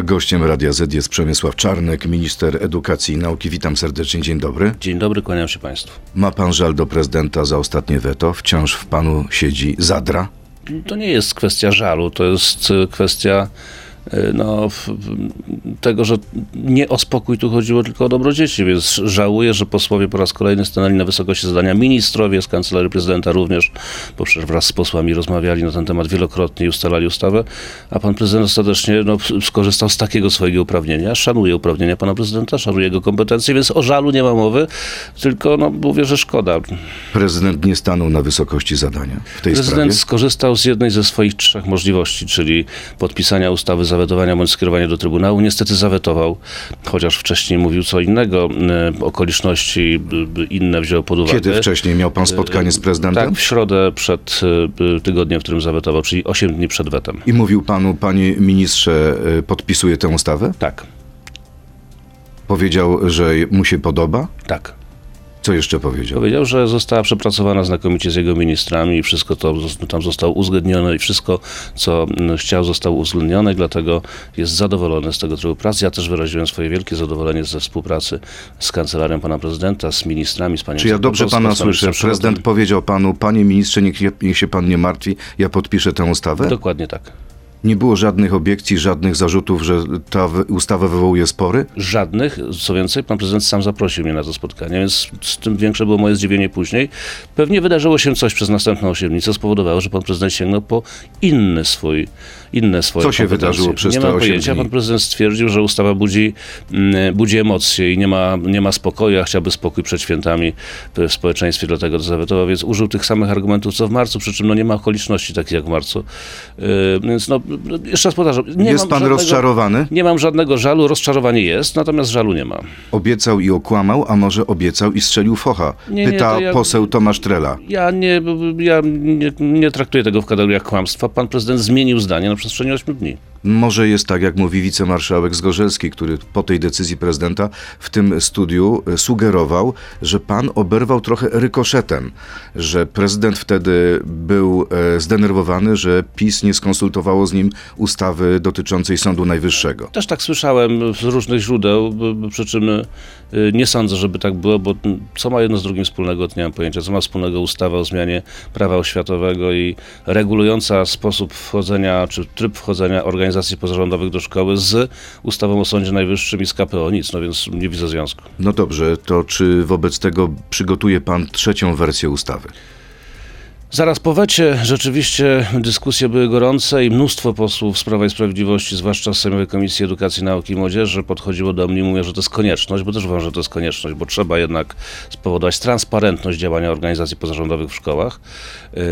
A gościem Radia Z jest Przemysław Czarnek, minister edukacji i nauki. Witam serdecznie, dzień dobry. Dzień dobry, kłaniam się Państwu. Ma pan żal do prezydenta za ostatnie weto? Wciąż w panu siedzi zadra? To nie jest kwestia żalu, to jest e, kwestia no, tego, że nie o spokój tu chodziło, tylko o dobro dzieci, więc żałuję, że posłowie po raz kolejny stanęli na wysokości zadania. Ministrowie z Kancelarii Prezydenta również, bo przecież wraz z posłami rozmawiali na ten temat wielokrotnie i ustalali ustawę, a pan prezydent ostatecznie no, skorzystał z takiego swojego uprawnienia. Szanuję uprawnienia pana prezydenta, szanuję jego kompetencje, więc o żalu nie ma mowy, tylko no, mówię, że szkoda. Prezydent nie stanął na wysokości zadania w tej Prezydent sprawie? skorzystał z jednej ze swoich trzech możliwości, czyli podpisania ustawy, zawetowania bądź skierowania do Trybunału. Niestety zawetował, chociaż wcześniej mówił co innego. E, Okoliczności e, inne wziął pod uwagę. Kiedy wcześniej miał pan spotkanie z prezydentem? Tak, w środę przed e, tygodniem, w którym zawetował, czyli 8 dni przed wetem. I mówił panu, panie ministrze, podpisuje tę ustawę? Tak, Powiedział, że mu się podoba? tak. Co jeszcze powiedział? Powiedział, że została przepracowana znakomicie z jego ministrami i wszystko to tam zostało uzgodnione i wszystko, co mm, chciał, zostało uwzględnione, dlatego jest zadowolony z tego trybu pracy. Ja też wyraziłem swoje wielkie zadowolenie ze współpracy z kancelarią pana prezydenta, z ministrami, z panią Czy ja dobrze pana słyszę? Prezydent powiedział panu, panie ministrze, niech, niech się pan nie martwi, ja podpiszę tę ustawę? Dokładnie tak. Nie było żadnych obiekcji, żadnych zarzutów, że ta ustawa wywołuje spory? Żadnych, co więcej, pan prezydent sam zaprosił mnie na to spotkanie, więc z tym większe było moje zdziwienie później. Pewnie wydarzyło się coś przez następne 8 dni, co spowodowało, że pan prezydent sięgnął po inny swój, inne swoje Co się wydarzyło przez Nie te mam 8 pojęcia, dni? pan prezydent stwierdził, że ustawa budzi, mm, budzi emocje i nie ma, nie ma spokoju, a chciałby spokój przed świętami w społeczeństwie, dlatego to zawetował, więc użył tych samych argumentów, co w marcu, przy czym no, nie ma okoliczności takich jak w marcu. Yy, więc no, jeszcze raz powtarzam, nie Jest pan żadnego, rozczarowany? Nie mam żadnego żalu, rozczarowanie jest, natomiast żalu nie ma. Obiecał i okłamał, a może obiecał i strzelił focha? Nie, nie, Pyta to ja- poseł Tomasz Trela. Ja, nie, ja nie, nie traktuję tego w kategoriach kłamstwa. Pan prezydent zmienił zdanie na przestrzeni 8 dni. Może jest tak, jak mówi wicemarszałek Zgorzelski, który po tej decyzji prezydenta w tym studiu e, sugerował, że pan oberwał trochę rykoszetem, że prezydent wtedy był e, zdenerwowany, że PiS nie skonsultowało z nim ustawy dotyczącej Sądu Najwyższego. Też tak słyszałem z różnych źródeł, przy czym y, nie sądzę, żeby tak było, bo co ma jedno z drugim wspólnego, to nie mam pojęcia. Co ma wspólnego ustawa o zmianie prawa oświatowego i regulująca sposób wchodzenia, czy tryb wchodzenia organizacji pozarządowych do szkoły z ustawą o Sądzie Najwyższym i z KPO? Nic, no więc nie widzę związku. No dobrze, to czy wobec tego przygotuje pan trzecią wersję ustawy? Zaraz po wecie rzeczywiście dyskusje były gorące i mnóstwo posłów z Prawa i Sprawiedliwości, zwłaszcza z Sejmowej Komisji Edukacji, Nauki i Młodzieży, podchodziło do mnie i mówiło, że to jest konieczność, bo też uważam, że to jest konieczność, bo trzeba jednak spowodować transparentność działania organizacji pozarządowych w szkołach. Yy,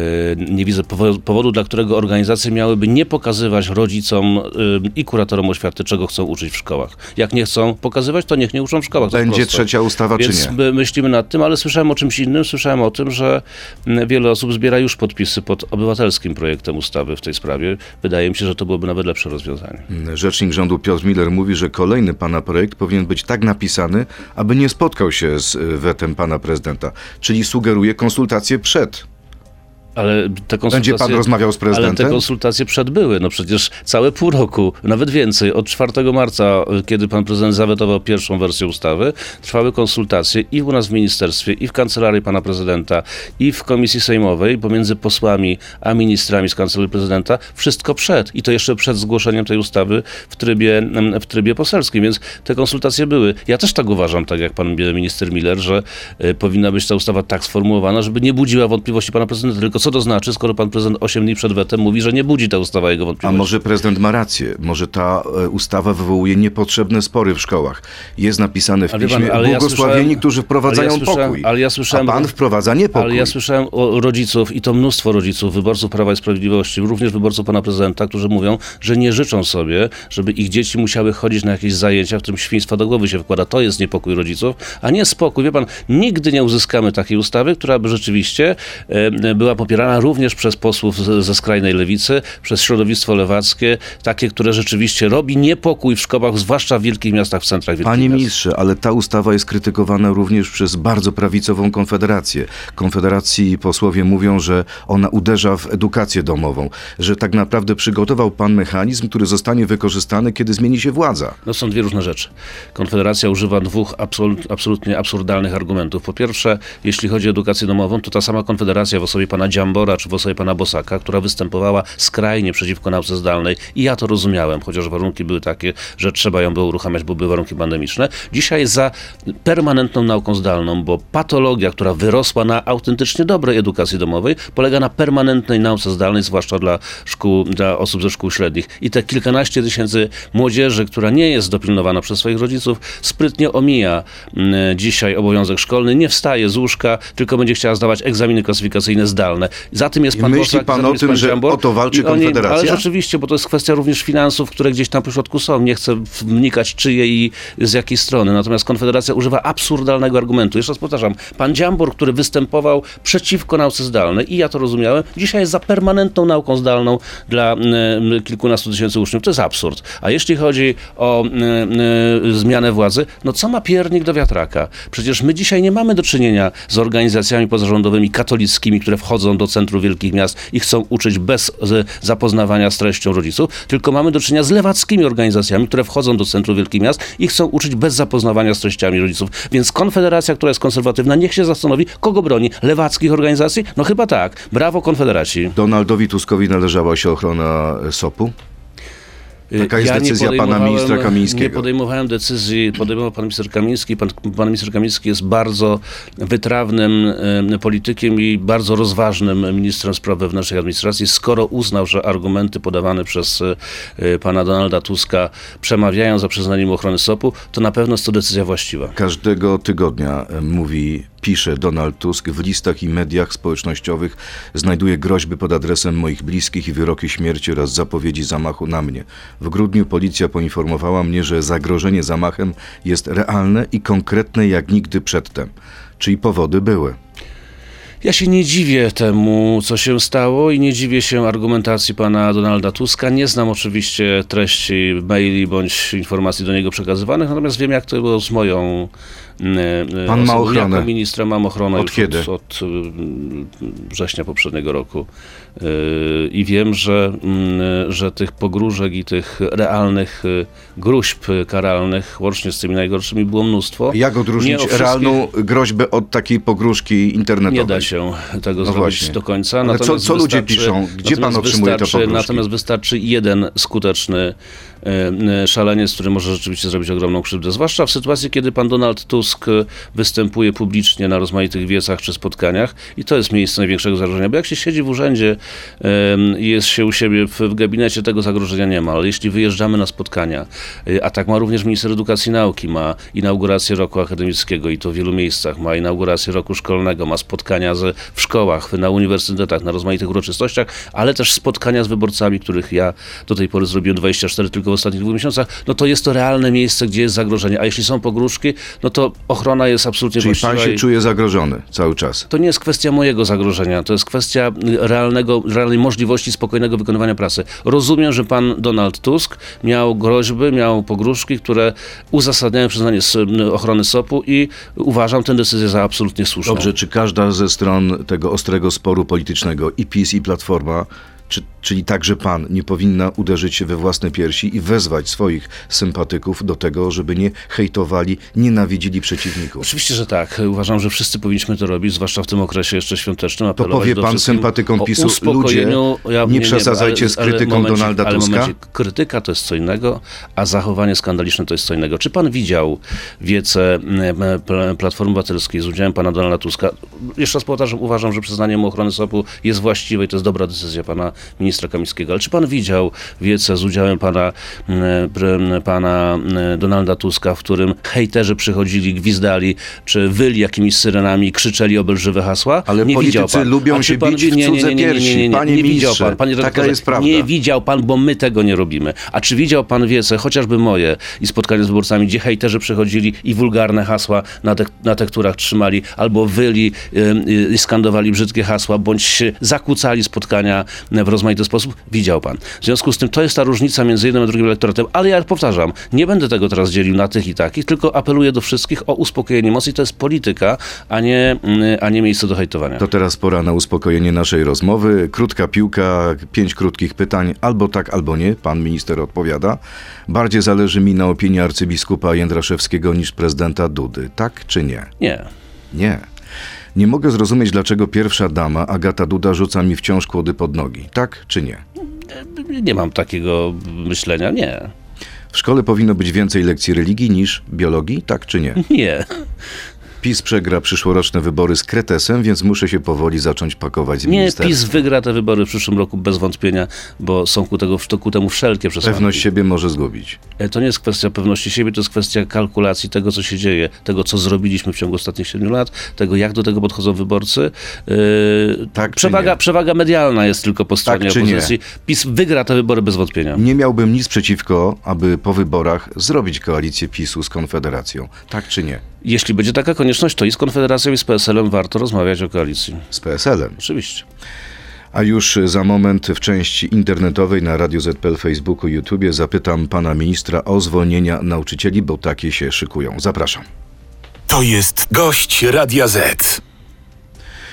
Nie widzę powo- powodu, dla którego organizacje miałyby nie pokazywać rodzicom yy, i kuratorom oświaty, czego chcą uczyć w szkołach. Jak nie chcą pokazywać, to niech nie uczą w szkołach. Będzie proste. trzecia ustawa, Więc czy nie? my myślimy nad tym, ale słyszałem o czymś innym. Słyszałem o tym, że mm, wiele osób zbiera już podpisy pod obywatelskim projektem ustawy w tej sprawie. Wydaje mi się, że to byłoby nawet lepsze rozwiązanie. Rzecznik rządu Piotr Miller mówi, że kolejny pana projekt powinien być tak napisany, aby nie spotkał się z wetem pana prezydenta. Czyli sugeruje konsultacje przed. Ale te konsultacje, Będzie pan rozmawiał z Ale te prezydentem? konsultacje przed były. No przecież całe pół roku, nawet więcej, od 4 marca, kiedy pan prezydent zawetował pierwszą wersję ustawy, trwały konsultacje i u nas w ministerstwie, i w kancelarii pana prezydenta, i w komisji sejmowej pomiędzy posłami a ministrami z kancelarii prezydenta. Wszystko przed. I to jeszcze przed zgłoszeniem tej ustawy w trybie, w trybie poselskim. Więc te konsultacje były. Ja też tak uważam, tak jak pan minister Miller, że y, powinna być ta ustawa tak sformułowana, żeby nie budziła wątpliwości pana prezydenta. Tylko co to znaczy, skoro pan prezydent 8 dni przed wetem mówi, że nie budzi ta ustawa jego A wątpliwości? może prezydent ma rację? Może ta e, ustawa wywołuje niepotrzebne spory w szkołach? Jest napisane w Ale piśmie, pan, ja błogosławieni, słyszałem- którzy wprowadzają ale ja pokój. ale ja słyszałem- A pan wprowadza niepokój. Ale ja słyszałem o rodziców i to mnóstwo rodziców, wyborców Prawa i Sprawiedliwości, również wyborców pana prezydenta, którzy mówią, że nie życzą sobie, żeby ich dzieci musiały chodzić na jakieś zajęcia, w którym świństwo do głowy się wkłada. To jest niepokój rodziców, a nie spokój. Wie pan, nigdy nie uzyskamy takiej ustawy, która by rzeczywiście e, była popierana popierana również przez posłów ze skrajnej lewicy, przez środowisko lewackie, takie, które rzeczywiście robi niepokój w szkołach, zwłaszcza w wielkich miastach, w centrach wielkich Panie miast. ministrze, ale ta ustawa jest krytykowana również przez bardzo prawicową Konfederację. Konfederacji posłowie mówią, że ona uderza w edukację domową, że tak naprawdę przygotował pan mechanizm, który zostanie wykorzystany, kiedy zmieni się władza. No są dwie różne rzeczy. Konfederacja używa dwóch absolut, absolutnie absurdalnych argumentów. Po pierwsze, jeśli chodzi o edukację domową, to ta sama Konfederacja w osobie pana Dziambora czy w osobie pana Bosaka, która występowała skrajnie przeciwko nauce zdalnej i ja to rozumiałem, chociaż warunki były takie, że trzeba ją było uruchamiać, bo były warunki pandemiczne. Dzisiaj za permanentną nauką zdalną, bo patologia, która wyrosła na autentycznie dobrej edukacji domowej, polega na permanentnej nauce zdalnej, zwłaszcza dla szkół, dla osób ze szkół średnich. I te kilkanaście tysięcy młodzieży, która nie jest dopilnowana przez swoich rodziców, sprytnie omija mm, dzisiaj obowiązek szkolny, nie wstaje z łóżka, tylko będzie chciała zdawać egzaminy klasyfikacyjne zdalne. Za tym jest I pan myśli Bosak, pan o tym, że Dziambor. o to walczy I oni- Konfederacja? Ale rzeczywiście, bo to jest kwestia również finansów, które gdzieś tam po środku są. Nie chcę wnikać czyje i z jakiej strony. Natomiast Konfederacja używa absurdalnego argumentu. Jeszcze raz powtarzam, pan Dziambor, który występował przeciwko nauce zdalnej i ja to rozumiałem, dzisiaj jest za permanentną nauką zdalną dla mm, kilkunastu tysięcy uczniów. To jest absurd. A jeśli chodzi o mm, mm, zmianę władzy, no co ma piernik do wiatraka? Przecież my dzisiaj nie mamy do czynienia z organizacjami pozarządowymi katolickimi, które wchodzą do centrum wielkich miast i chcą uczyć bez zapoznawania z treścią rodziców, tylko mamy do czynienia z lewackimi organizacjami, które wchodzą do centrum wielkich miast i chcą uczyć bez zapoznawania z treściami rodziców. Więc Konfederacja, która jest konserwatywna, niech się zastanowi, kogo broni? Lewackich organizacji? No chyba tak. Brawo Konfederacji. Donaldowi Tuskowi należała się ochrona SOP-u? Taka jest nie decyzja pana ministra Kamińskiego. Nie podejmowałem decyzji, podejmował pan minister Kamiński. Pan, pan minister Kamiński jest bardzo wytrawnym e, politykiem i bardzo rozważnym ministrem spraw wewnętrznych administracji. Skoro uznał, że argumenty podawane przez e, pana Donalda Tuska przemawiają za przyznaniem ochrony SOP-u, to na pewno jest to decyzja właściwa. Każdego tygodnia mówi, pisze Donald Tusk w listach i mediach społecznościowych znajduje groźby pod adresem moich bliskich i wyroki śmierci oraz zapowiedzi zamachu na mnie. W grudniu policja poinformowała mnie, że zagrożenie zamachem jest realne i konkretne jak nigdy przedtem. Czyli powody były. Ja się nie dziwię temu, co się stało i nie dziwię się argumentacji pana Donalda Tuska. Nie znam oczywiście treści maili bądź informacji do niego przekazywanych, natomiast wiem, jak to było z moją Pan ma ochronę. Jako ministra mam ochronę Od kiedy? Od, od mm, września poprzedniego roku. E, I wiem, że, mm, że tych pogróżek i tych realnych e, gruźb karalnych, łącznie z tymi najgorszymi, było mnóstwo. Jak odróżnić realną groźbę od takiej pogróżki internetowej? Nie da się tego No zrobić właśnie. do końca. Ale co- natomiast co ludzie piszą? Gdzie pan otrzymuje te pogróżki? Natomiast wystarczy jeden skuteczny e, e, szaleniec, który może rzeczywiście zrobić ogromną krzywdę. Zwłaszcza w sytuacji, kiedy pan Donald Tusk e, występuje publicznie na rozmaitych wiecach czy spotkaniach i to jest miejsce największego zagrożenia. Bo jak się siedzi w urzędzie i jest się u siebie w, gabinecie, tego zagrożenia nie ma. Ale jeśli wyjeżdżamy na spotkania, e, a tak ma również minister edukacji i nauki, ma inaugurację roku akademickiego i to w wielu miejscach, ma inaugurację roku szkolnego, ma spotkania z, w szkołach, na uniwersytetach, na rozmaitych uroczystościach, ale też spotkania z wyborcami, których ja do tej pory zrobiłem 24 tylko ostatnich dwóch miesiącach, no to jest to realne miejsce, gdzie jest zagrożenie. A jeśli są pogróżki, no to ochrona jest absolutnie Czyli pan się i- czuje zagrożony cały czas. to nie jest kwestia mojego zagrożenia, to jest kwestia realnego, realnej możliwości spokojnego wykonywania pracy. Rozumiem, że pan Donald Tusk miał groźby, miał pogróżki, które uzasadniają przyznanie ochrony SOP-u i uważam tę decyzję za absolutnie słuszną. Dobrze, czy każda ze stron tego ostrego sporu politycznego, i PiS, i Platforma, czy, czyli także pan, nie powinna uderzyć się we własne piersi i wezwać swoich sympatyków do tego, żeby nie hejtowali, nienawidzili przeciwników? Oczywiście, że tak. Uważam, że wszyscy powinniśmy to robić, zwłaszcza w tym okresie jeszcze świątecznym. To powie pan sympatykom PiSu, ludzie, nie przesadzajcie z krytyką momencik, Donalda ale Tuska. Momencik, krytyka to jest co innego, a zachowanie skandaliczne to jest co innego. Czy pan widział wiece Platformy Obywatelskiej z udziałem pana Donalda Tuska? Jeszcze raz powtarzam, uważam, że przyznanie mu ochrony SOP-u jest właściwe i to jest dobra decyzja pana ministra Kamińskiego. Ale czy pan widział wiece z udziałem pana, mm, pre- pana mm, Donalda Tuska, w którym hejterzy przychodzili, gwizdali, czy wyli jakimiś syrenami, krzyczeli obelżywe hasła? Ale nie widział politycy pan. lubią się pan bić w nie, nie, nie, nie, nie, nie, nie, nie, nie Panie widział ministrze, pan. Panie taka jest prawda. Nie widział pan, bo my tego nie robimy. A czy widział pan wiece, chociażby moje i spotkanie z wyborcami, gdzie hejterzy przychodzili i wulgarne hasła na, tek- na tekturach trzymali, albo wyli y, i skandowali brzydkie hasła, bądź zakłócali spotkania w sposób? Widział pan. W związku z tym to jest ta różnica między jednym a drugim elektoratem, ale ja powtarzam, nie będę tego teraz dzielił na tych i takich, tylko apeluję do wszystkich o uspokojenie emocji. To jest polityka, a nie, y, a nie miejsce do hejtowania. To teraz pora na uspokojenie naszej rozmowy. Krótka piłka, pięć krótkich pytań, albo tak, albo nie. Pan minister odpowiada. Bardziej zależy mi na opinii arcybiskupa Jędraszewskiego niż prezydenta Dudy. Tak czy nie? Nie. Nie. Nie mogę zrozumieć, dlaczego pierwsza dama, Agata Duda, rzuca mi wciąż kłody pod nogi. Tak czy nie? Nie mam takiego myślenia, nie. W szkole powinno być więcej lekcji religii niż biologii. Tak czy nie? Nie. PiS przegra przyszłoroczne wybory z Kretesem, więc muszę się powoli zacząć pakować z Nie. PiS wygra te wybory w przyszłym roku bez wątpienia, bo są ku, tego, ku temu wszelkie przesłanki. Pewność siebie może zgubić. E, To nie jest kwestia pewności siebie, to jest kwestia kalkulacji tego, co się dzieje, tego, co zrobiliśmy w ciągu ostatnich siedmiu lat, tego, jak do tego podchodzą wyborcy. Yy, Tak przewaga, przewaga medialna jest tylko po stronie czy nie? opozycji. PiS wygra te wybory bez wątpienia. Nie miałbym nic przeciwko, aby po wyborach zrobić koalicję PiSu z Konfederacją. Tak czy nie? Jeśli będzie taka konieczność, to i z Konfederacją, i z PSL-em warto rozmawiać o koalicji. Z PSL-em. Oczywiście. A już za moment w części internetowej na Radio ZPL, Facebooku, YouTubie zapytam pana ministra o zwolnienia nauczycieli, bo takie się szykują. Zapraszam. To jest gość Radia Z.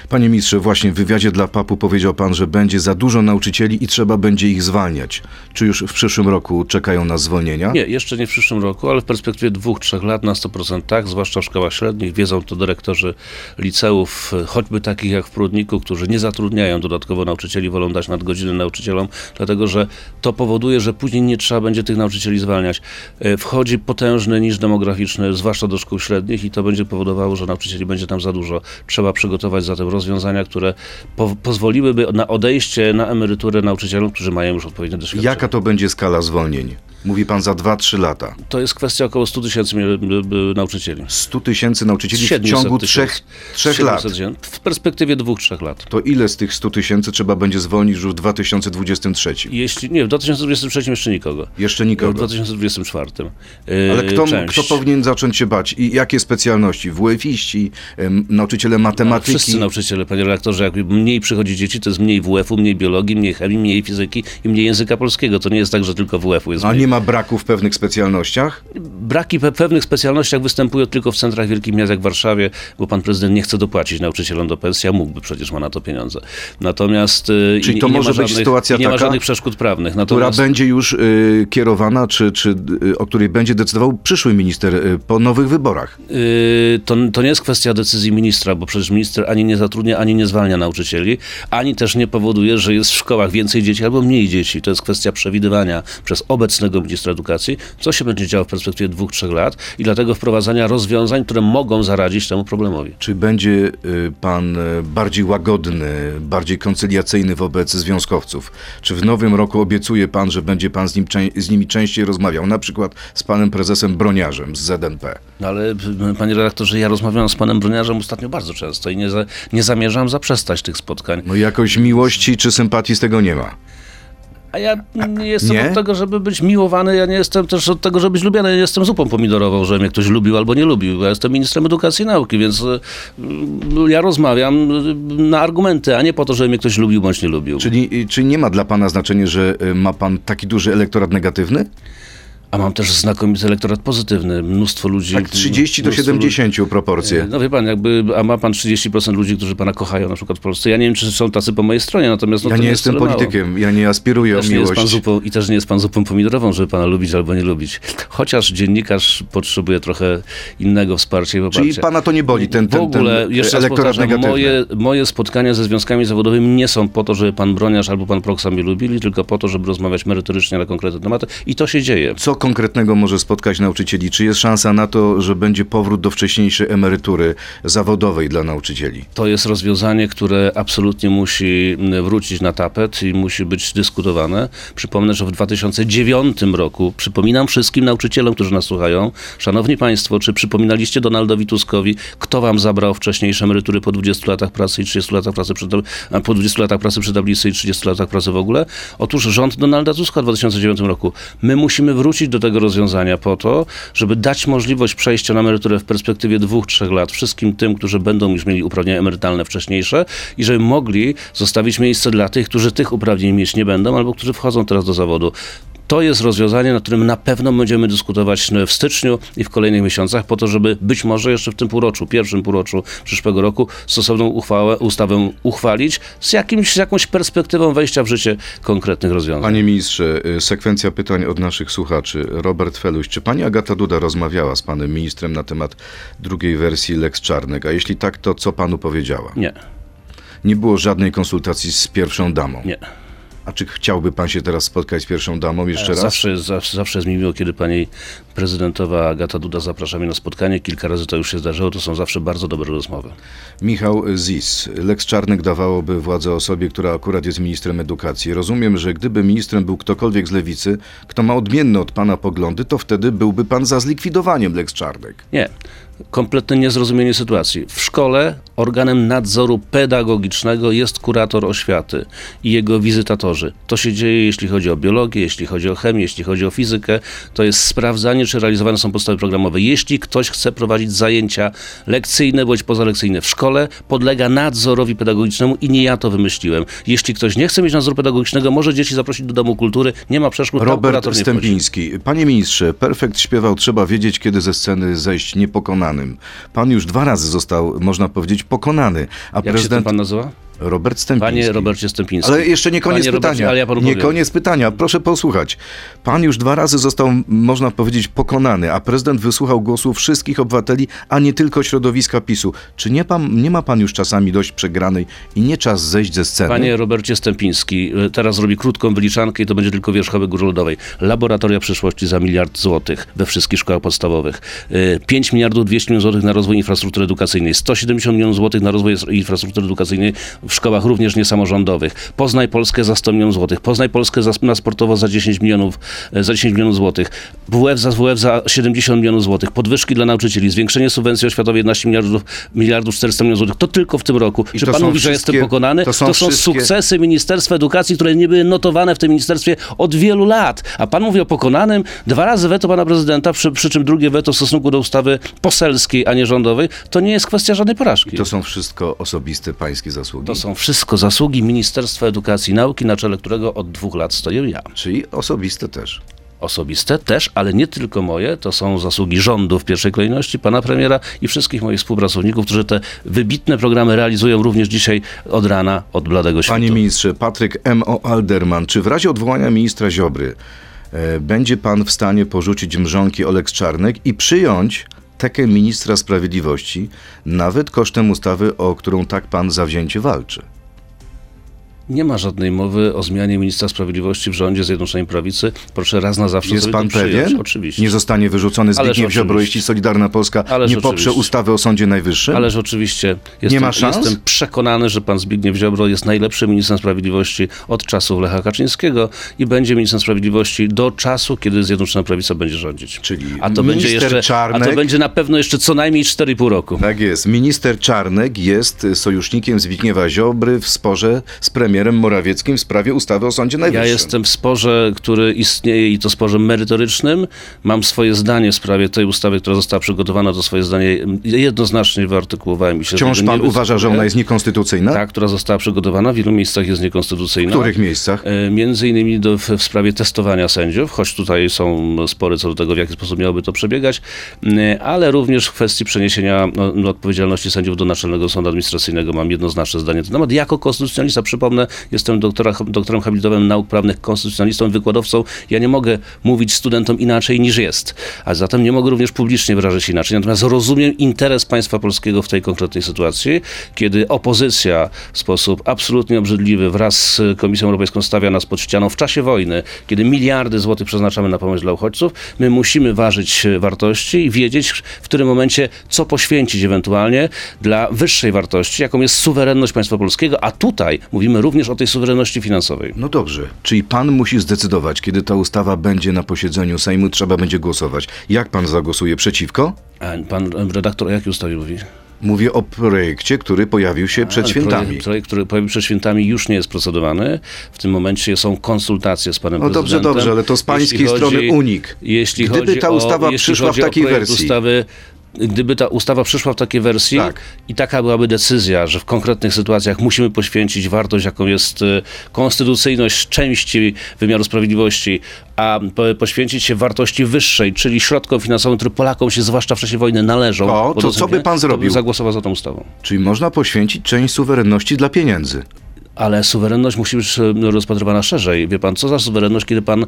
Panie ministrze, właśnie w wywiadzie dla papu powiedział pan, że będzie za dużo nauczycieli i trzeba będzie ich zwalniać. Czy już w przyszłym roku czekają na zwolnienia? Nie, jeszcze nie w przyszłym roku, ale w perspektywie dwóch, trzech lat na 100% tak, zwłaszcza w szkołach średnich. Wiedzą to dyrektorzy liceów, choćby takich jak w Prudniku, którzy nie zatrudniają dodatkowo nauczycieli, wolą dać nadgodziny nauczycielom, dlatego że to powoduje, że później nie trzeba będzie tych nauczycieli zwalniać. E, Wchodzi potężny niż demograficzny, zwłaszcza do szkół średnich i to będzie powodowało, że nauczycieli będzie tam za dużo. Trzeba przygotować zatem rozwiązania, które po pozwoliłyby na odejście na emeryturę nauczycielom, którzy mają już odpowiednie doświadczenie. Jaka to będzie skala zwolnień? Mówi pan za 2-3 lata. To jest kwestia około 100 tysięcy nauczycieli. 100 tysięcy nauczycieli w 700 ciągu tysięcy. 3, 3 lat. 700 dzień. W perspektywie dwóch, trzech lat. To ile z tych 100 tysięcy trzeba będzie zwolnić już w 2023? Jeśli, nie, w 2023 jeszcze nikogo. Jeszcze W nikogo. 2024. Ale Yy, kto, część. kto powinien zacząć się bać? I jakie specjalności? WF-iści, em, nauczyciele matematyki? No, Wszyscy nauczyciele, panie redaktorze, jak mniej przychodzi dzieci, to jest mniej WF-u, mniej biologii, mniej chemii, mniej fizyki i mniej języka polskiego. To nie jest tak, że tylko WF-u jest A mniej. nie ma braku w pewnych specjalnościach? Braki we pewnych specjalnościach występują tylko w centrach wielkich miast jak w Warszawie, bo pan prezydent nie chce dopłacić nauczycielom do pensji, a mógłby, przecież ma na to pieniądze. Natomiast yy, Czyli to może ma być żadnych, sytuacja nie ma taka, żadnych przeszkód prawnych. Która Natomiast będzie już y, kierowana, czy, czy y, o której będzie decydował przyszły minister y, po nowych wyborach? Yy, to, to nie jest kwestia decyzji ministra, bo przecież minister ani nie zatrudnia, ani nie zwalnia nauczycieli, ani też nie powoduje, że jest w szkołach więcej dzieci albo mniej dzieci. To jest kwestia przewidywania przez obecnego ministra edukacji, co się będzie działo w perspektywie dwóch, trzech lat i dlatego wprowadzania rozwiązań, które mogą zaradzić temu problemowi. Czy będzie y, pan y, bardziej łagodny, bardziej koncyliacyjny wobec związkowców? Czy w nowym roku obiecuje pan, że będzie pan z, nim, z nimi częściej rozmawiał, na przykład z panem prezesem Broniarzem z ZNP? No ale panie redaktorze, ja rozmawiałem z panem Broniarzem ostatnio bardzo często i nie, za, nie zamierzam zaprzestać tych spotkań. No jakoś miłości czy sympatii z tego nie ma. A ja nie jestem nie? od tego, żeby być miłowany, ja nie jestem też od tego, żeby być lubiany, ja nie jestem zupą pomidorową, że mnie ktoś lubił albo nie lubił. Ja jestem ministrem edukacji i nauki, więc y, y, ja rozmawiam y, na argumenty, a nie po to, żeby mnie ktoś lubił bądź nie lubił. Czyli, y, czy nie ma dla pana znaczenia, że ma pan taki duży elektorat negatywny? A mam też znakomity elektorat pozytywny, mnóstwo ludzi... Tak 30 do mnóstwo 70 proporcje. ludzi- No wie pan, jakby, a ma pan 30% ludzi, którzy pana kochają na przykład w Polsce. Ja nie wiem, czy są tacy po mojej stronie, natomiast... No, Ja nie jest jestem tyle mało. politykiem, ja nie aspiruję o Też nie jest pan miłość. zupą, I też nie jest pan zupą pomidorową, żeby pana lubić albo nie lubić. Chociaż dziennikarz potrzebuje trochę innego wsparcia i poparcia. Czyli pana to nie boli, ten, w ten, ogóle, ten jeszcze raz elektorat negatywny. moje, moje spotkania ze związkami zawodowymi nie są po to, żeby pan Broniarz albo pan Proksa mnie lubili, tylko po to, żeby rozmawiać merytorycznie na konkretne tematy i to się dzieje. Co Konkretnego może spotkać nauczycieli? Czy jest szansa na to, że będzie powrót do wcześniejszej emerytury zawodowej dla nauczycieli? To jest rozwiązanie, które absolutnie musi wrócić na tapet i musi być dyskutowane. Przypomnę, że w 2009 roku, przypominam wszystkim nauczycielom, którzy nas słuchają, szanowni państwo, czy przypominaliście Donaldowi Tuskowi, kto wam zabrał wcześniejsze emerytury po 20 latach pracy i 30 latach pracy przy, po 20 latach pracy przy i 30 latach pracy w ogóle? Otóż rząd Donalda Tuska w 2009 roku. My musimy wrócić do tego rozwiązania po to, żeby dać możliwość przejścia na emeryturę w perspektywie dwóch, trzech lat wszystkim tym, którzy będą już mieli uprawnienia emerytalne wcześniejsze i żeby mogli zostawić miejsce dla tych, którzy tych uprawnień mieć nie będą albo którzy wchodzą teraz do zawodu. To jest rozwiązanie, nad którym na pewno będziemy dyskutować w styczniu i w kolejnych miesiącach, po to, żeby być może jeszcze w tym półroczu, pierwszym półroczu przyszłego roku, stosowną uchwałę, ustawę uchwalić z, jakimś, z jakąś perspektywą wejścia w życie konkretnych rozwiązań. Panie ministrze, y, sekwencja pytań od naszych słuchaczy. Robert Feluś, czy pani Agata Duda rozmawiała z panem ministrem na temat drugiej wersji Lex Czarnek? A jeśli tak, to co panu powiedziała? Nie, Nie było żadnej konsultacji z pierwszą damą. nie. A czy chciałby pan się teraz spotkać z pierwszą damą jeszcze raz? Zawsze, zawsze, zawsze jest mi miło, kiedy pani prezydentowa Agata Duda zaprasza mnie na spotkanie. Kilka razy to już się zdarzyło. To są zawsze bardzo dobre rozmowy. Michał Zis. Lex Czarnek dawałoby władzę osobie, która akurat jest ministrem edukacji. Rozumiem, że gdyby ministrem był ktokolwiek z lewicy, kto ma odmienne od pana poglądy, to wtedy byłby pan za zlikwidowaniem Lex Czarnek. Nie. Kompletne niezrozumienie sytuacji. W szkole organem nadzoru pedagogicznego jest kurator oświaty i jego wizytatorzy. To się dzieje, jeśli chodzi o biologię, jeśli chodzi o chemię, jeśli chodzi o fizykę. To jest sprawdzanie, czy realizowane są podstawy programowe. Jeśli ktoś chce prowadzić zajęcia lekcyjne bądź pozalekcyjne w szkole, podlega nadzorowi pedagogicznemu i nie ja to wymyśliłem. Jeśli ktoś nie chce mieć nadzoru pedagogicznego, może dzieci zaprosić do Domu Kultury. Nie ma przeszkód. Robert wchodzi. Stępiński. Panie ministrze, Perfekt śpiewał Trzeba wiedzieć, kiedy ze sceny zejść niepokonanym. Pan już dwa razy został, można powiedzieć, pokonany. A Jak się ten prezydent pan nazywa? Robert Stępiński. Panie Robercie Stępiński. Ale jeszcze nie koniec Panie Robercie, pytania. ale ja nie powiem. koniec pytania. Proszę posłuchać. Pan już dwa razy został, można powiedzieć, pokonany, a prezydent wysłuchał głosu wszystkich obywateli, a nie tylko środowiska PiSu. Czy nie, pan, nie ma pan już czasami dość przegranej i nie czas zejść ze sceny? Panie Robercie Stępiński, teraz zrobi krótką wyliczankę i to będzie tylko wierzchołek góry lodowej. Laboratoria przyszłości za miliard złotych we wszystkich szkołach podstawowych. Y, 5 miliardów 200 milionów złotych na rozwój infrastruktury edukacyjnej. 170 milionów złotych na rozwój infrastruktury edukacyjnej w szkołach również niesamorządowych. Poznaj Polskę za 100 milionów złotych. Poznaj Polskę za, na sportowo za 10 milionów, e, za 10 milionów złotych. WF za WF za 70 milionów złotych. Podwyżki dla nauczycieli. Zwiększenie subwencji oświatowej 11 miliardów, miliardów 400 milionów złotych. To tylko w tym roku. I Czy to pan są mówi, że jestem pokonany? to są wszystkie- sukcesy Ministerstwa Edukacji, które nie były notowane w tym ministerstwie od wielu lat. A pan mówi o pokonanym. Dwa razy weto pana prezydenta, przy, przy czym drugie weto w stosunku do ustawy poselskiej, a nie rządowej. To nie jest kwestia żadnej porażki. To są wszystko osobiste pańskie zasługi. To są wszystko zasługi Ministerstwa Edukacji i Nauki, na czele którego od dwóch lat stoję ja. Czyli osobiste też. Osobiste też, ale nie tylko moje, to są zasługi rządu w pierwszej kolejności, pana premiera i wszystkich moich współpracowników, którzy te wybitne programy realizują również dzisiaj od rana, od bladego świtu. Panie ministrze, Patryk M.O. Alderman, czy w razie odwołania ministra Ziobry e, będzie pan w stanie porzucić mrzonki Oleks Czarnek i przyjąć tekę ministra sprawiedliwości, nawet kosztem ustawy, o którą tak pan zawzięcie walczy? Nie ma żadnej mowy o zmianie ministra sprawiedliwości w rządzie Zjednoczonej Prawicy. Proszę raz na zawsze Jest pan pewien? Oczywiście. Nie zostanie wyrzucony Zbigniew Ziobro, jeśli Solidarna Polska Ależ nie poprze oczywiście. ustawy o Sądzie Najwyższym? Ależ oczywiście jestem, ma szans? jestem przekonany, że pan Zbigniew Ziobro jest najlepszym ministrem sprawiedliwości od czasów Lecha Kaczyńskiego i będzie ministrem sprawiedliwości do czasu, kiedy Zjednoczona Prawica będzie rządzić. Czyli a to będzie jeszcze, A Czarnek- to będzie na pewno jeszcze co najmniej 4,5 roku. Tak jest. Minister Czarnek jest sojusznikiem Zbigniewa Ziobry w sporze z premierem Morawieckim w sprawie ustawy o Sądzie Najwyższym. Ja jestem w sporze, który istnieje i to sporze merytorycznym. Mam swoje zdanie w sprawie tej ustawy, która została przygotowana, to swoje zdanie jednoznacznie wyartykułowałem. i się Wciąż pan uważa, że ona jest niekonstytucyjna? Ta, która została przygotowana, w wielu miejscach jest W niekonstytucyjna. których miejscach? E, Między innymi do, w, w sprawie testowania sędziów, choć tutaj są spory co do tego, w jaki sposób miałoby to przebiegać, m, ale również w kwestii przeniesienia no, odpowiedzialności sędziów do Naczelnego Sądu Administracyjnego mam jednoznaczne zdanie na ten temat. Jako konstytucjonalista przypomnę, jestem doktora, doktorem habilitowanym nauk prawnych, konstytucjonalistą, wykładowcą. Ja nie mogę mówić studentom inaczej niż jest, a zatem nie mogę również publicznie wyrażać inaczej. Natomiast rozumiem interes państwa polskiego w tej konkretnej sytuacji, kiedy opozycja w sposób absolutnie obrzydliwy wraz z Komisją Europejską stawia nas pod ścianą w czasie wojny, kiedy miliardy złotych przeznaczamy na pomoc dla uchodźców, my musimy ważyć wartości i wiedzieć w którym momencie co poświęcić ewentualnie dla wyższej wartości, jaką jest suwerenność państwa polskiego, a tutaj mówimy również o tej suwerenności finansowej. No dobrze, czyli pan musi zdecydować, kiedy ta ustawa będzie na posiedzeniu Sejmu, trzeba będzie głosować. Jak pan zagłosuje przeciwko? A pan redaktor o jakiej ustawie mówi? Mówię o projekcie, który pojawił się przed świętami. Projekt, projekt, który pojawił przed świętami, już nie jest procedowany. W tym momencie są konsultacje z panem No dobrze, prezydentem. dobrze, ale to z pańskiej strony unik. Jeśli Gdyby chodzi ta o, ustawa jeśli przyszła w o takiej wersji. Ustawy, Gdyby ta ustawa przyszła w takiej wersji Tak. i taka byłaby decyzja, że w konkretnych sytuacjach musimy poświęcić wartość, jaką jest e, konstytucyjność części wymiaru sprawiedliwości, a po- poświęcić się wartości wyższej, czyli środkom finansowym, które Polakom się zwłaszcza w czasie wojny należą. O, to co by pan zrobił? bym zagłosował za tą ustawą. Czyli można poświęcić część suwerenności dla pieniędzy. Ale suwerenność musi być e, rozpatrywana szerzej. Wie pan, co za suwerenność, kiedy pan e,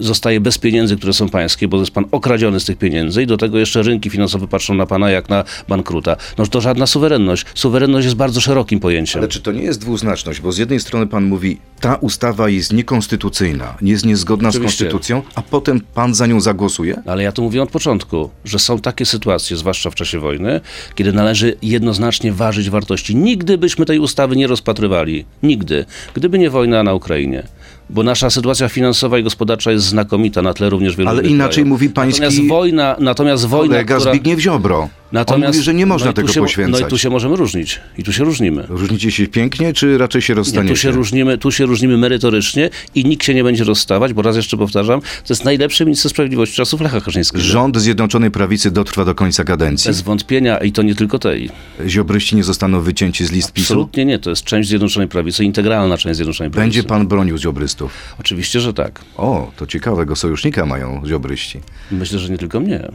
zostaje bez pieniędzy, które są pańskie, bo jest pan okradziony z tych pieniędzy i do tego jeszcze rynki finansowe patrzą na pana jak na bankruta. No to żadna suwerenność. Suwerenność jest bardzo szerokim pojęciem. Ale czy to nie jest dwuznaczność? Bo z jednej strony pan mówi, ta ustawa jest niekonstytucyjna, jest niezgodna z Oczywiście. konstytucją, a potem pan za nią zagłosuje? Ale ja to mówię od początku, że są takie sytuacje, zwłaszcza w czasie wojny, kiedy należy jednoznacznie ważyć wartości. Nigdy byśmy tej ustawy nie rozpatrywali. Nigdy. Gdyby nie wojna na Ukrainie. Bo nasza sytuacja finansowa i gospodarcza jest znakomita na tle również wielu Ale inaczej krajów. mówi pański Natomiast wojna, natomiast wojna Kolega która... Zbigniew Ziobro. Natomiast, On mówi, że nie można no tego się, poświęcać. No i tu się możemy różnić. I tu się różnimy. Różnicie się pięknie, czy raczej się Nie, rozstaniecie? tu, się różnimy, tu się różnimy merytorycznie i nikt się nie będzie rozstawać, bo raz jeszcze powtarzam, to jest najlepszy minister sprawiedliwości czasów Lecha Kaczyńskiego. Rząd Zjednoczonej Prawicy dotrwa do końca kadencji. Bez wątpienia i to nie tylko tej. Ziobryści nie zostaną wycięci z list PiSu? Absolutnie nie, to jest część Zjednoczonej Prawicy, integralna część Zjednoczonej Prawicy. Będzie pan bronił ziobrystów. Oczywiście, że tak. O, to ciekawego sojusznika mają ziobryści. Myślę, że nie tylko mnie.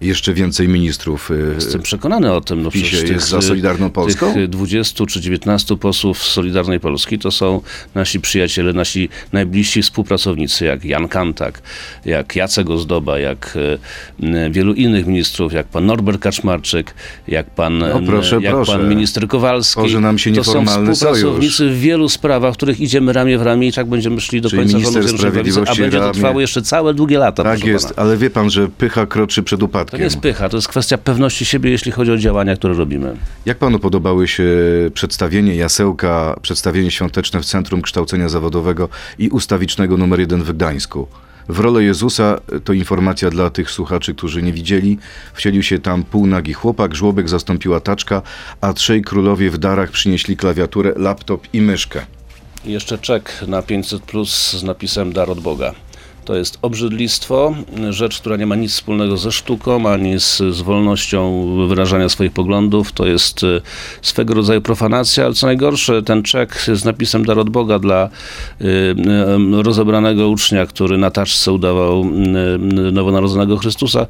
Jeszcze więcej ministrów. y, Jestem przekonany o tym. No PiSie jest za Solidarną Polską? Tych 20 czy 19 posłów Solidarnej Polski to są nasi przyjaciele, nasi najbliżsi współpracownicy, jak Jan Kantak, jak Jacek Ozdoba, jak e, m, wielu innych ministrów, jak pan Norbert Kaczmarczyk, jak pan, No proszę, jak proszę. pan minister Kowalski. Tworzy nam się to są współpracownicy w wielu sprawach, w których idziemy ramię w ramię i tak będziemy szli do Czyli końca Prawicy, a będzie to ramię- trwało jeszcze całe długie lata. Tak jest, pana. ale wie pan, że pycha kroczy przed To upadkiem. nie jest pycha, to jest kwestia pewności siebie, jeśli chodzi o działania, które robimy. Jak panu podobały się przedstawienie Jasełka, przedstawienie świąteczne w Centrum Kształcenia Zawodowego i ustawicznego numer 1 w Gdańsku? W rolę Jezusa, to informacja dla tych słuchaczy, którzy nie widzieli, wcielił się tam półnagi chłopak, żłobek zastąpiła taczka, a trzej królowie w darach przynieśli klawiaturę, laptop i myszkę. I jeszcze czek na 500 plus z napisem dar od Boga. To jest obrzydlistwo, rzecz, która nie ma nic wspólnego ze sztuką, ani z, z wolnością wyrażania swoich poglądów. To jest e, swego rodzaju profanacja, ale co najgorsze, ten czek z napisem dar od Boga dla y, y, rozebranego ucznia, który na taczce udawał nowonarodzonego Chrystusa,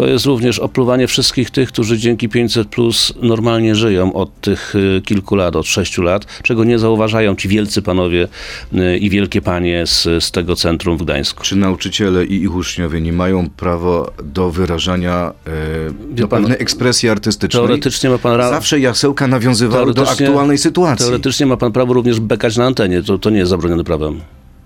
to jest również opluwanie wszystkich tych, którzy dzięki 500 plus normalnie żyją od tych y, kilku lat, od sześciu lat, czego nie zauważają ci wielcy panowie y, i wielkie panie z, z tego centrum w Gdańsku. Czy nauczyciele i ich uczniowie nie mają prawa do wyrażania e, do pan, pewnej ekspresji artystycznej? Teoretycznie ma pan ra- Zawsze Jasełka nawiązywały do aktualnej sytuacji. Teoretycznie ma pan prawo również bekać na antenie, to, to nie jest zabronione prawem.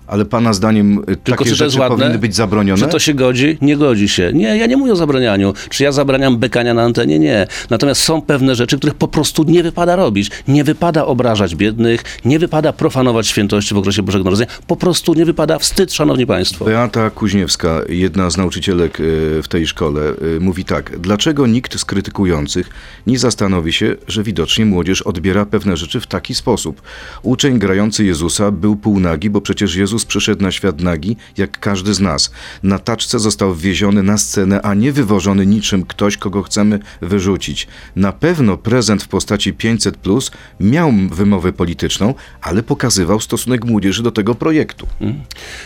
Ale pana zdaniem y, Tylko takie czy to jest rzeczy ładne? powinny być zabronione? Czy to się godzi? Nie godzi się. Nie, ja nie mówię o zabranianiu. Czy ja zabraniam bekania na antenie? Nie. Natomiast są pewne rzeczy, których po prostu nie wypada robić. Nie wypada obrażać biednych, nie wypada profanować świętości w okresie Bożego Narodzenia. Po prostu nie wypada wstyd, szanowni państwo. Beata Kuźniewska, jedna z nauczycielek y, w tej szkole, y, mówi tak. Dlaczego nikt z krytykujących nie zastanowi się, że widocznie młodzież odbiera pewne rzeczy w taki sposób? Uczeń grający Jezusa był półnagi, bo przecież Jezus Jezus przyszedł na świat nagi, jak każdy z nas. Na taczce został wwieziony na scenę, a nie wywożony niczym ktoś, kogo chcemy wyrzucić. Na pewno prezent w postaci 500 plus miał wymowę polityczną, ale pokazywał stosunek młodzieży do tego projektu.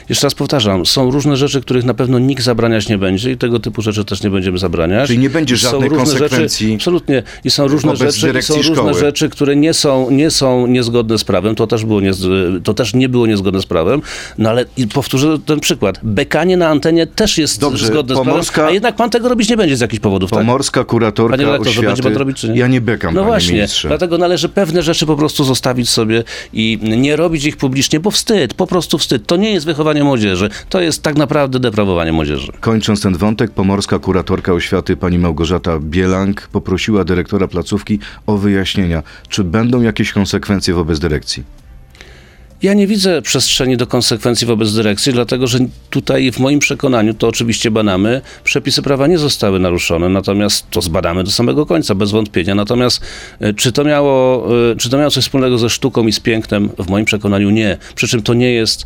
Jeszcze raz powtarzam, są różne rzeczy, których na pewno nikt zabraniać nie będzie i tego typu rzeczy też nie będziemy zabraniać. Czyli nie będzie różne konsekwencji Rzeczy, absolutnie. I są różne rzeczy, są różne szkoły. rzeczy, które nie są, nie są niezgodne z prawem. To też, było nie, to też nie było niezgodne z prawem. No ale powtórzę ten przykład. Bekanie na antenie też jest Dobrze, zgodne z Pomorska- prawem, a jednak pan tego robić nie będzie z jakichś powodów, tak? Pomorska kuratorka Panie redaktorze, oświaty... będzie pan robić, czy nie? Ja nie bekam, No właśnie, ministrze. dlatego należy pewne rzeczy po prostu zostawić sobie i nie robić ich publicznie, bo wstyd, po prostu wstyd. To nie jest wychowanie młodzieży, to jest tak naprawdę deprawowanie młodzieży. Kończąc ten wątek, pomorska kuratorka oświaty pani Małgorzata Bielank poprosiła dyrektora placówki o wyjaśnienia, czy będą jakieś konsekwencje wobec dyrekcji. Ja nie widzę przestrzeni do konsekwencji wobec dyrekcji, dlatego że tutaj w moim przekonaniu, to oczywiście badamy, przepisy prawa nie zostały naruszone, natomiast to zbadamy do samego końca, bez wątpienia. Natomiast e, czy to miało, e, czy to miało coś wspólnego ze sztuką i z pięknem? W moim przekonaniu nie. Przy czym to nie jest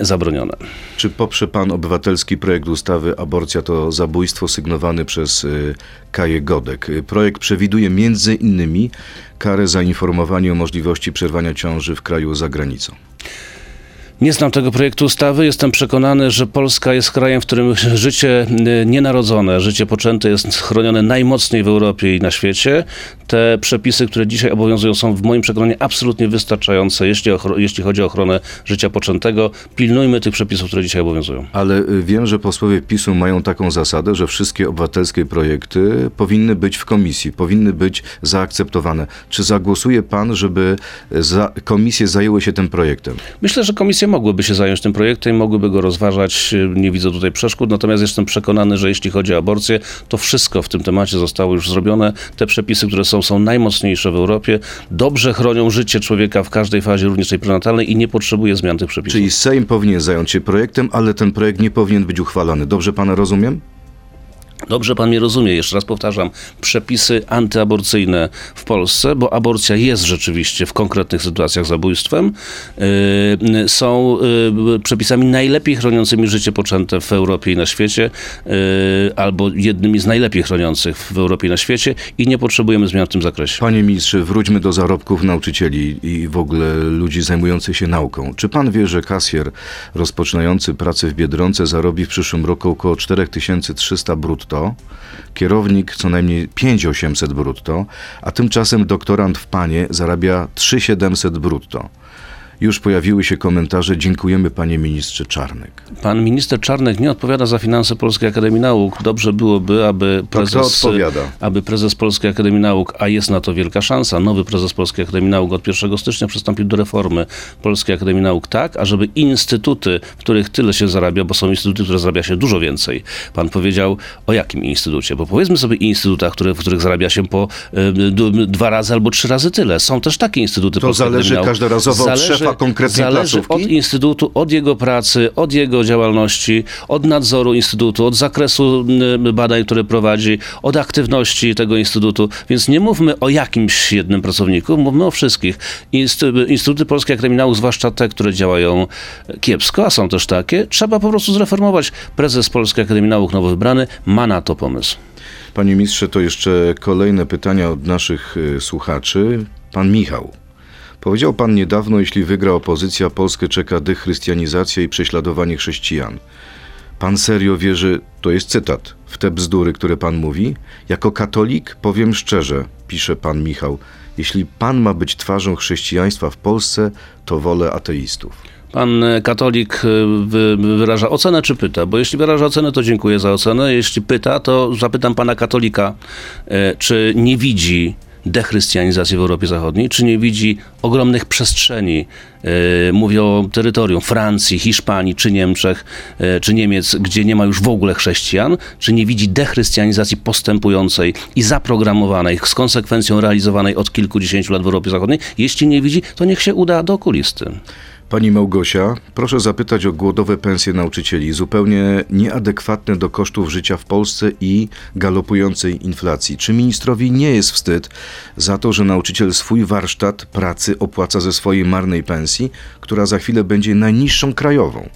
zabronione. Czy poprze pan obywatelski projekt ustawy Aborcja to zabójstwo sygnowany przez y, Kaję Godek? Projekt przewiduje między innymi karę za informowanie o możliwości przerwania ciąży w kraju za granicą. Nie znam tego projektu ustawy. Jestem przekonany, że Polska jest krajem, w którym życie y, nienarodzone, życie poczęte jest chronione najmocniej w Europie i na świecie. Te przepisy, które dzisiaj obowiązują, są w moim przekonaniu absolutnie wystarczające, jeśli, jeśli chodzi o ochronę życia poczętego. Pilnujmy tych przepisów, które dzisiaj obowiązują. Ale y, wiem, że posłowie PiSu mają taką zasadę, że wszystkie obywatelskie projekty powinny być w komisji, powinny być zaakceptowane. Czy zagłosuje pan, żeby za, komisje zajęły się tym projektem? Myślę, że komisje mogłyby się zająć tym projektem, mogłyby go rozważać. Nie widzę tutaj przeszkód, natomiast jestem przekonany, że jeśli chodzi o aborcję, to wszystko w tym temacie zostało już zrobione. Te przepisy, które są, są najmocniejsze w Europie, dobrze chronią życie człowieka w każdej fazie, również tej prenatalnej i nie potrzebuje zmian tych przepisów. Czyli Sejm powinien zająć się projektem, ale ten projekt nie powinien być uchwalany. Dobrze pana rozumiem? Dobrze pan mnie rozumie, jeszcze raz powtarzam, przepisy antyaborcyjne w Polsce, bo aborcja jest rzeczywiście w konkretnych sytuacjach zabójstwem, yy, są yy, przepisami najlepiej chroniącymi życie poczęte w Europie i na świecie, yy, albo jednymi z najlepiej chroniących w Europie i na świecie i nie potrzebujemy zmian w tym zakresie. Panie ministrze, wróćmy do zarobków nauczycieli i w ogóle ludzi zajmujących się nauką. Czy pan wie, że kasjer rozpoczynający pracę w Biedronce zarobi w przyszłym roku około 4300 brutto, kierownik co najmniej 5800 brutto, a tymczasem doktorant w Panie zarabia 3700 brutto? Już pojawiły się komentarze, dziękujemy panie ministrze Czarnek. Pan minister Czarnek nie odpowiada za finanse Polskiej Akademii Nauk. Dobrze byłoby, aby kto prezes, aby prezes Polskiej Akademii Nauk, a jest na to wielka szansa, nowy prezes Polskiej Akademii Nauk od 1 stycznia przystąpił do reformy Polskiej Akademii Nauk tak, ażeby instytuty, w których tyle się zarabia, bo są instytuty, które zarabia się dużo więcej. Pan powiedział o jakim instytucie, bo powiedzmy sobie instytutach, które, w których zarabia się po y, dwa razy albo trzy razy tyle. Są też takie instytuty To zależy każdorazowo od szefa konkretnej zależy placówki? od instytutu, od jego pracy, od jego działalności, od nadzoru instytutu, od zakresu y, badań, które prowadzi, od aktywności tego instytutu. Więc nie mówmy o jakimś jednym pracowniku, mówmy o wszystkich. Instytuty, instytuty Polskiej Akademii Nauk, zwłaszcza te, które działają kiepsko, a są też takie, trzeba po prostu zreformować. Prezes Polskiej Akademii Nauk, nowo wybrany, ma na to pomysł. Panie ministrze, to jeszcze kolejne pytania od naszych y, słuchaczy. Pan Michał. Powiedział pan niedawno, jeśli wygra opozycja, Polskę czeka dechrystianizacja i prześladowanie chrześcijan. Pan serio wierzy, to jest cytat, w te bzdury, które pan mówi? Jako katolik powiem szczerze, pisze pan Michał, jeśli pan ma być twarzą chrześcijaństwa w Polsce, to wolę ateistów. Pan e, katolik e, wy, wyraża ocenę czy pyta? Bo jeśli wyraża ocenę, to dziękuję za ocenę. Jeśli pyta, to zapytam pana katolika, e, czy nie widzi dechrystianizacji w Europie Zachodniej, czy nie widzi ogromnych przestrzeni, e, mówię o terytorium Francji, Hiszpanii, czy Niemczech, e, czy Niemiec, gdzie nie ma już w ogóle chrześcijan, czy nie widzi dechrystianizacji postępującej i zaprogramowanej, z konsekwencją realizowanej od kilkudziesięciu lat w Europie Zachodniej. Jeśli nie widzi, to niech się uda do okulisty. Pani Małgosia, proszę zapytać o głodowe pensje nauczycieli, zupełnie nieadekwatne do kosztów życia w Polsce i galopującej inflacji. Czy ministrowi nie jest wstyd za to, że nauczyciel swój warsztat pracy opłaca ze swojej marnej pensji, która za chwilę będzie najniższą krajową?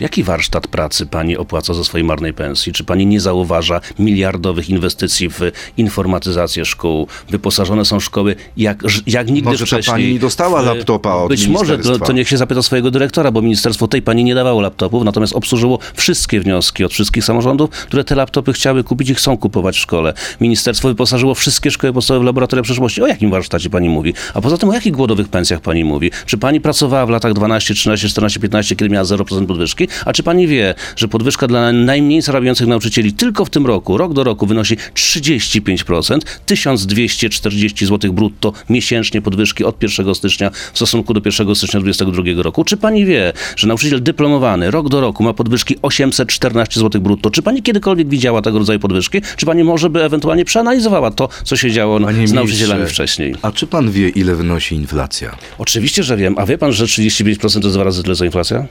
Jaki warsztat pracy pani opłaca ze swojej marnej pensji? Czy pani nie zauważa miliardowych inwestycji w informatyzację szkół? Wyposażone są szkoły jak, jak nigdy Może wcześniej. pani dostała laptopa od Być może, to, to niech się zapyta swojego dyrektora, bo ministerstwo tej pani nie dawało laptopów, natomiast obsłużyło wszystkie wnioski od wszystkich samorządów, które te laptopy chciały kupić i chcą kupować w szkole. Ministerstwo wyposażyło wszystkie szkoły podstawowe w laboratoria przyszłości. O jakim warsztacie pani mówi? A poza tym o jakich głodowych pensjach pani mówi? Czy pani pracowała w latach 12, 13, 14, 15, kiedy miała 0% podwyżki? A czy pani wie, że podwyżka dla najmniej zarabiających nauczycieli tylko w tym roku, rok do roku wynosi 35%, 1240 zł brutto miesięcznie podwyżki od 1 stycznia w stosunku do 1 stycznia 2022 roku? Czy pani wie, że nauczyciel dyplomowany rok do roku ma podwyżki 814 zł brutto? Czy pani kiedykolwiek widziała tego rodzaju podwyżki? Czy pani może by ewentualnie przeanalizowała to, co się działo Panie z nauczycielami ministrze, wcześniej? A czy pan wie, ile wynosi inflacja? Oczywiście, że wiem. A wie pan, że 35% to dwa razy tyle co inflacja?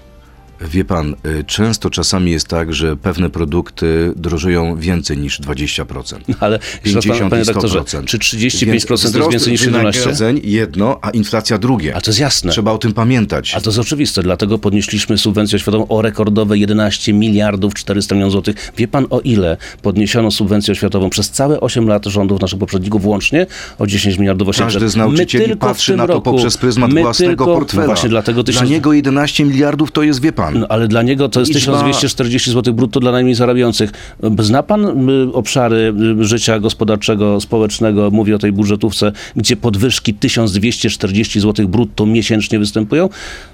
Wie pan, y, często czasami jest tak, że pewne produkty drożeją więcej niż 20%. Ale jeszcze raz, 50 pan- panie i 100%. doktorze, czy 35% Więc to jest wzrost więcej niż 17? wynagrodzeń jedno, a inflacja drugie. A to jest jasne. Trzeba o tym pamiętać. A to jest oczywiste, dlatego podnieśliśmy subwencję oświatową o rekordowe 11 miliardów 400 milionów złotych. Wie pan o ile podniesiono subwencję oświatową przez całe 8 lat rządów naszych poprzedników łącznie? O 10 miliardów 800. Każdy z nauczycieli patrzy na to roku- poprzez pryzmat własnego tylko, portfela. Właśnie dlatego Dla tysiąc, niego 11 miliardów to jest, wie pan. No, ale dla niego to jest Liczba- 1240 zł brutto dla najmniej zarabiających. Zna pan y, obszary y, życia gospodarczego, społecznego, mówię o tej budżetówce, gdzie podwyżki 1240 zł brutto miesięcznie występują?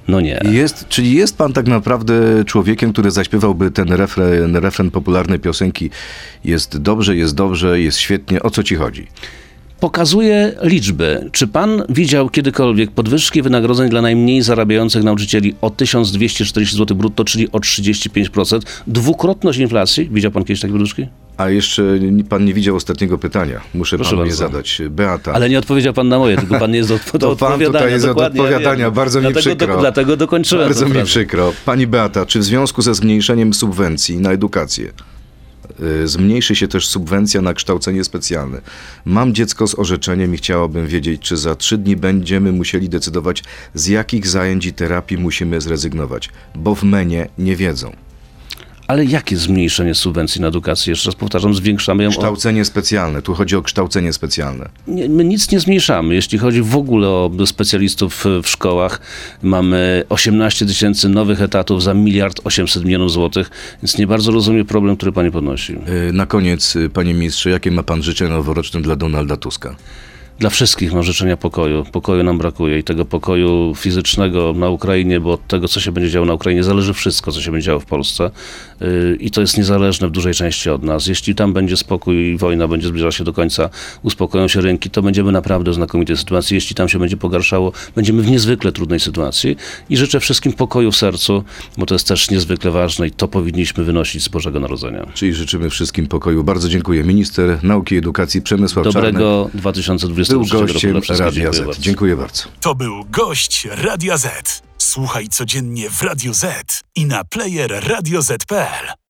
No nie. Jest, czyli jest pan tak naprawdę człowiekiem, który zaśpiewałby ten refren, refren popularnej piosenki Jest dobrze, jest dobrze, jest świetnie. O co ci chodzi? Pokazuje liczby. Czy pan widział kiedykolwiek podwyżki wynagrodzeń dla najmniej zarabiających nauczycieli o 1240 zł brutto, czyli o 35%? Dwukrotność inflacji? Widział pan kiedyś takie podwyżki? A jeszcze pan nie widział ostatniego pytania. Muszę Proszę panu je zadać. Beata. Ale nie odpowiedział pan na moje, tylko pan nie jest do, do. To pan odpowiadania. tutaj jest od odpowiadania. Bardzo mi dlatego, przykro. Do, dlatego dokończyłem Bardzo mi przykro. Pani Beata, czy w związku ze zmniejszeniem subwencji na edukację zmniejszy się też subwencja na kształcenie specjalne? Mam dziecko z orzeczeniem i chciałabym wiedzieć, czy za trzy dni będziemy musieli decydować, z jakich zajęć i terapii musimy zrezygnować, bo w menie nie wiedzą. Ale jakie zmniejszenie subwencji na edukację? Jeszcze raz powtarzam, zwiększamy ją o... Kształcenie specjalne, tu chodzi o kształcenie specjalne. Nie, my nic nie zmniejszamy. Jeśli chodzi w ogóle o specjalistów w szkołach, mamy 18 tysięcy nowych etatów za miliard 800 milionów złotych, więc nie bardzo rozumiem problem, który pani podnosi. Y, Na koniec, y, panie ministrze, jakie ma pan życzenia noworoczne dla Donalda Tuska? Dla wszystkich mam życzenia pokoju. Pokoju nam brakuje i tego pokoju fizycznego na Ukrainie, bo od tego, co się będzie działo na Ukrainie, zależy wszystko, co się będzie działo w Polsce. Yy, I to jest niezależne w dużej części od nas. Jeśli tam będzie spokój i wojna będzie zbliżała się do końca, uspokoją się rynki, to będziemy naprawdę w znakomitej sytuacji. Jeśli tam się będzie pogarszało, będziemy w niezwykle trudnej sytuacji. I życzę wszystkim pokoju w sercu, bo to jest też niezwykle ważne i to powinniśmy wynosić z Bożego Narodzenia. Czyli życzymy wszystkim pokoju. Bardzo dziękuję. Minister Nauki i Edukacji Przemysław Dobrego 2023 był roku gościem wszystkich. Radia Z. bardzo. Dziękuję bardzo. To był gość Radia Z. Słuchaj codziennie w Radio Z i na player radioz.pl.